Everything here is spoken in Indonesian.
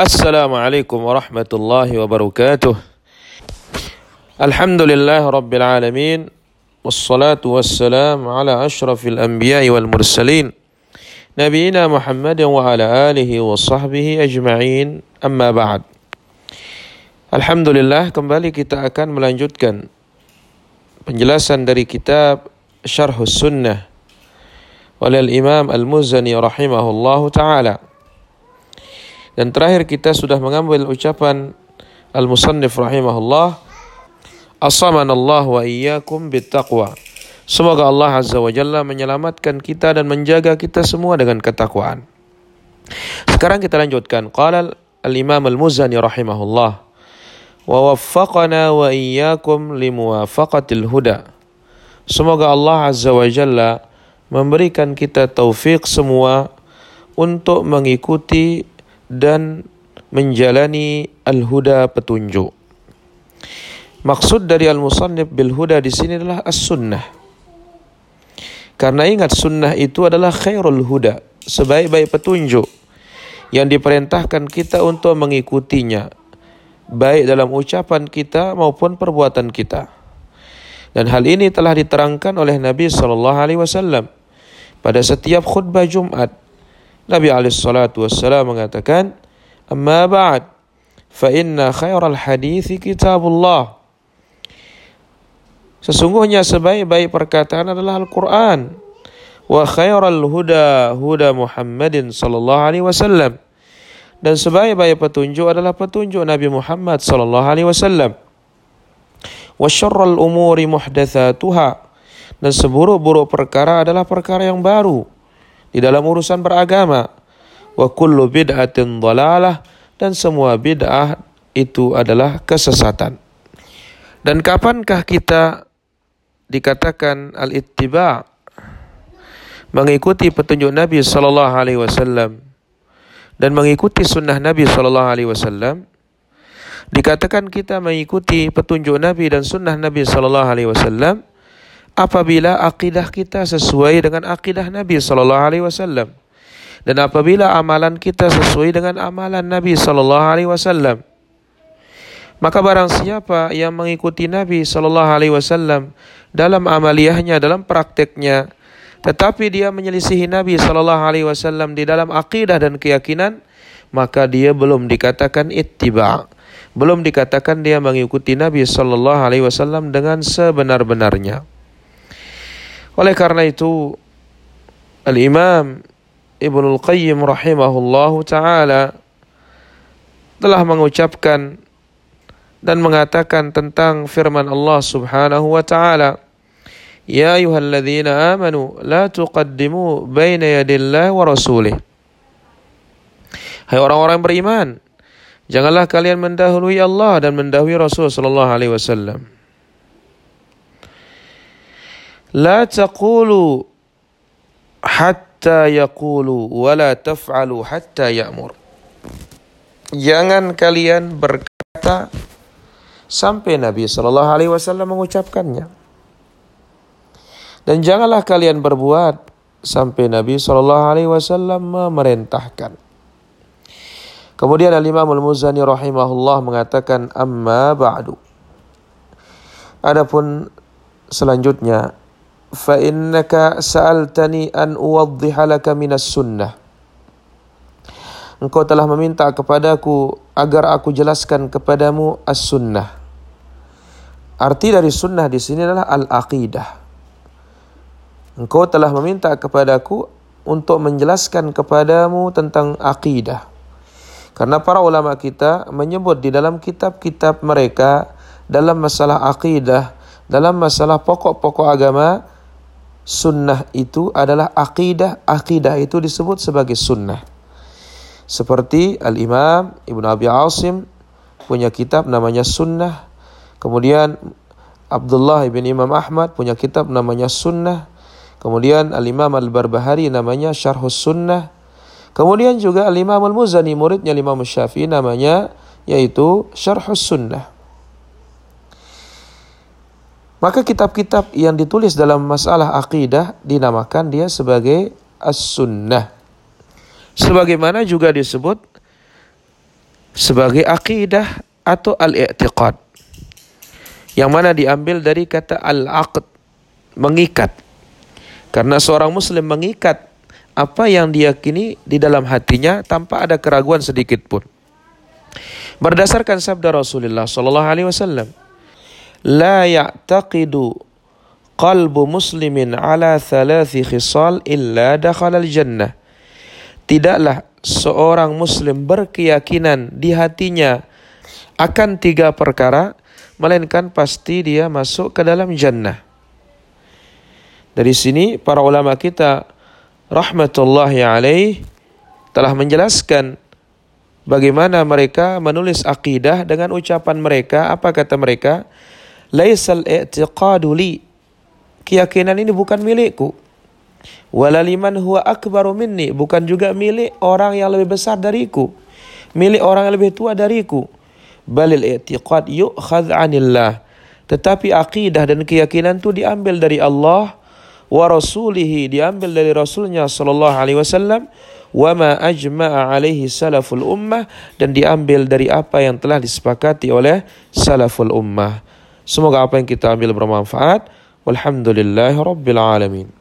السلام عليكم ورحمة الله وبركاته الحمد لله رب العالمين والصلاة والسلام على أشرف الأنبياء والمرسلين نبينا محمد وعلى آله وصحبه أجمعين أما بعد Alhamdulillah kembali kita akan melanjutkan penjelasan dari kitab Syarhus Sunnah oleh Imam Al-Muzani rahimahullahu taala. Dan terakhir kita sudah mengambil ucapan Al-Musannif rahimahullah Asamanallah wa iyyakum bittaqwa. Semoga Allah Azza wa Jalla menyelamatkan kita dan menjaga kita semua dengan ketakwaan. Sekarang kita lanjutkan. Qala Al-Imam Al-Muzani rahimahullah wa waffaqana wa iyyakum limuwafaqatil huda. Semoga Allah Azza wa Jalla memberikan kita taufik semua untuk mengikuti dan menjalani al-huda petunjuk. Maksud dari al-musannif bil huda di sini adalah as-sunnah. Karena ingat sunnah itu adalah khairul huda, sebaik-baik petunjuk yang diperintahkan kita untuk mengikutinya baik dalam ucapan kita maupun perbuatan kita. Dan hal ini telah diterangkan oleh Nabi sallallahu alaihi wasallam pada setiap khutbah Jumat. Nabi alaihi salatu wasallam mengatakan, "Amma ba'd, fa inna khairal hadithi kitabullah." Sesungguhnya sebaik-baik perkataan adalah Al-Qur'an. Wa khairal huda huda Muhammadin sallallahu alaihi wasallam dan sebaik-baik petunjuk adalah petunjuk Nabi Muhammad sallallahu alaihi wasallam. Wa syarrul umuri muhdatsatuha dan seburuk-buruk perkara adalah perkara yang baru di dalam urusan beragama. Wa kullu bid'atin dhalalah dan semua bid'ah itu adalah kesesatan. Dan kapankah kita dikatakan al-ittiba mengikuti petunjuk Nabi sallallahu alaihi wasallam? dan mengikuti sunnah Nabi Shallallahu Alaihi Wasallam, dikatakan kita mengikuti petunjuk Nabi dan sunnah Nabi Shallallahu Alaihi Wasallam apabila akidah kita sesuai dengan akidah Nabi Shallallahu Alaihi Wasallam dan apabila amalan kita sesuai dengan amalan Nabi Shallallahu Alaihi Wasallam. Maka barang siapa yang mengikuti Nabi Shallallahu Alaihi Wasallam dalam amaliyahnya, dalam prakteknya, tetapi dia menyelisihi Nabi Shallallahu Alaihi Wasallam di dalam akidah dan keyakinan, maka dia belum dikatakan ittiba, belum dikatakan dia mengikuti Nabi Shallallahu Alaihi Wasallam dengan sebenar-benarnya. Oleh karena itu, Al Imam Ibnul Qayyim rahimahullahu taala telah mengucapkan dan mengatakan tentang firman Allah Subhanahu wa taala Ya ayyuhalladzina amanu la tuqaddimu baina yadillah wa rasulih. Hai orang-orang beriman, janganlah kalian mendahului Allah dan mendahului Rasul sallallahu alaihi wasallam. La taqulu hatta yaqulu wa la taf'alu hatta. Jangan kalian berkata sampai Nabi sallallahu alaihi wasallam mengucapkannya. Dan janganlah kalian berbuat sampai Nabi Shallallahu Alaihi Wasallam memerintahkan. Kemudian Al Imam Al Muzani rahimahullah mengatakan amma ba'du. Adapun selanjutnya innaka sa'altani an uwaddiha laka minas sunnah. Engkau telah meminta kepadaku agar aku jelaskan kepadamu as-sunnah. Arti dari sunnah di sini adalah al-aqidah Engkau telah meminta kepadaku untuk menjelaskan kepadamu tentang akidah. Karena para ulama kita menyebut di dalam kitab-kitab mereka dalam masalah akidah, dalam masalah pokok-pokok agama, sunnah itu adalah akidah, akidah itu disebut sebagai sunnah. Seperti Al-Imam Ibn Abi Asim punya kitab namanya Sunnah. Kemudian Abdullah ibn Imam Ahmad punya kitab namanya Sunnah. Kemudian Al-Imam Al-Barbahari namanya Syarhus Sunnah. Kemudian juga Al-Imam Al-Muzani muridnya Imam Syafi'i namanya yaitu Syarhus Sunnah. Maka kitab-kitab yang ditulis dalam masalah akidah dinamakan dia sebagai As-Sunnah. Sebagaimana juga disebut sebagai akidah atau al-i'tiqad. Yang mana diambil dari kata al-aqd, mengikat. Karena seorang muslim mengikat apa yang diyakini di dalam hatinya tanpa ada keraguan sedikit pun. Berdasarkan sabda Rasulullah sallallahu alaihi wasallam, "La ya'taqidu qalbu muslimin ala thalathi khisal illa dakhala al-jannah." Tidaklah seorang muslim berkeyakinan di hatinya akan tiga perkara melainkan pasti dia masuk ke dalam jannah. Dari sini para ulama kita rahmatullahi alaih telah menjelaskan bagaimana mereka menulis akidah dengan ucapan mereka apa kata mereka laisal i'tiqadu li. Keyakinan ini bukan milikku. Walaliman huwa akbaru minni. Bukan juga milik orang yang lebih besar dariku. Milik orang yang lebih tua dariku. Balil i'tiqad yu'khadh 'anillah. Tetapi akidah dan keyakinan itu diambil dari Allah. Wa rasulihi diambil dari rasulnya sallallahu alaihi wasallam. Wa ma ajma'a alaihi salaful ummah. Dan diambil dari apa yang telah disepakati oleh salaful ummah. Semoga apa yang kita ambil bermanfaat. Walhamdulillahirabbil alamin.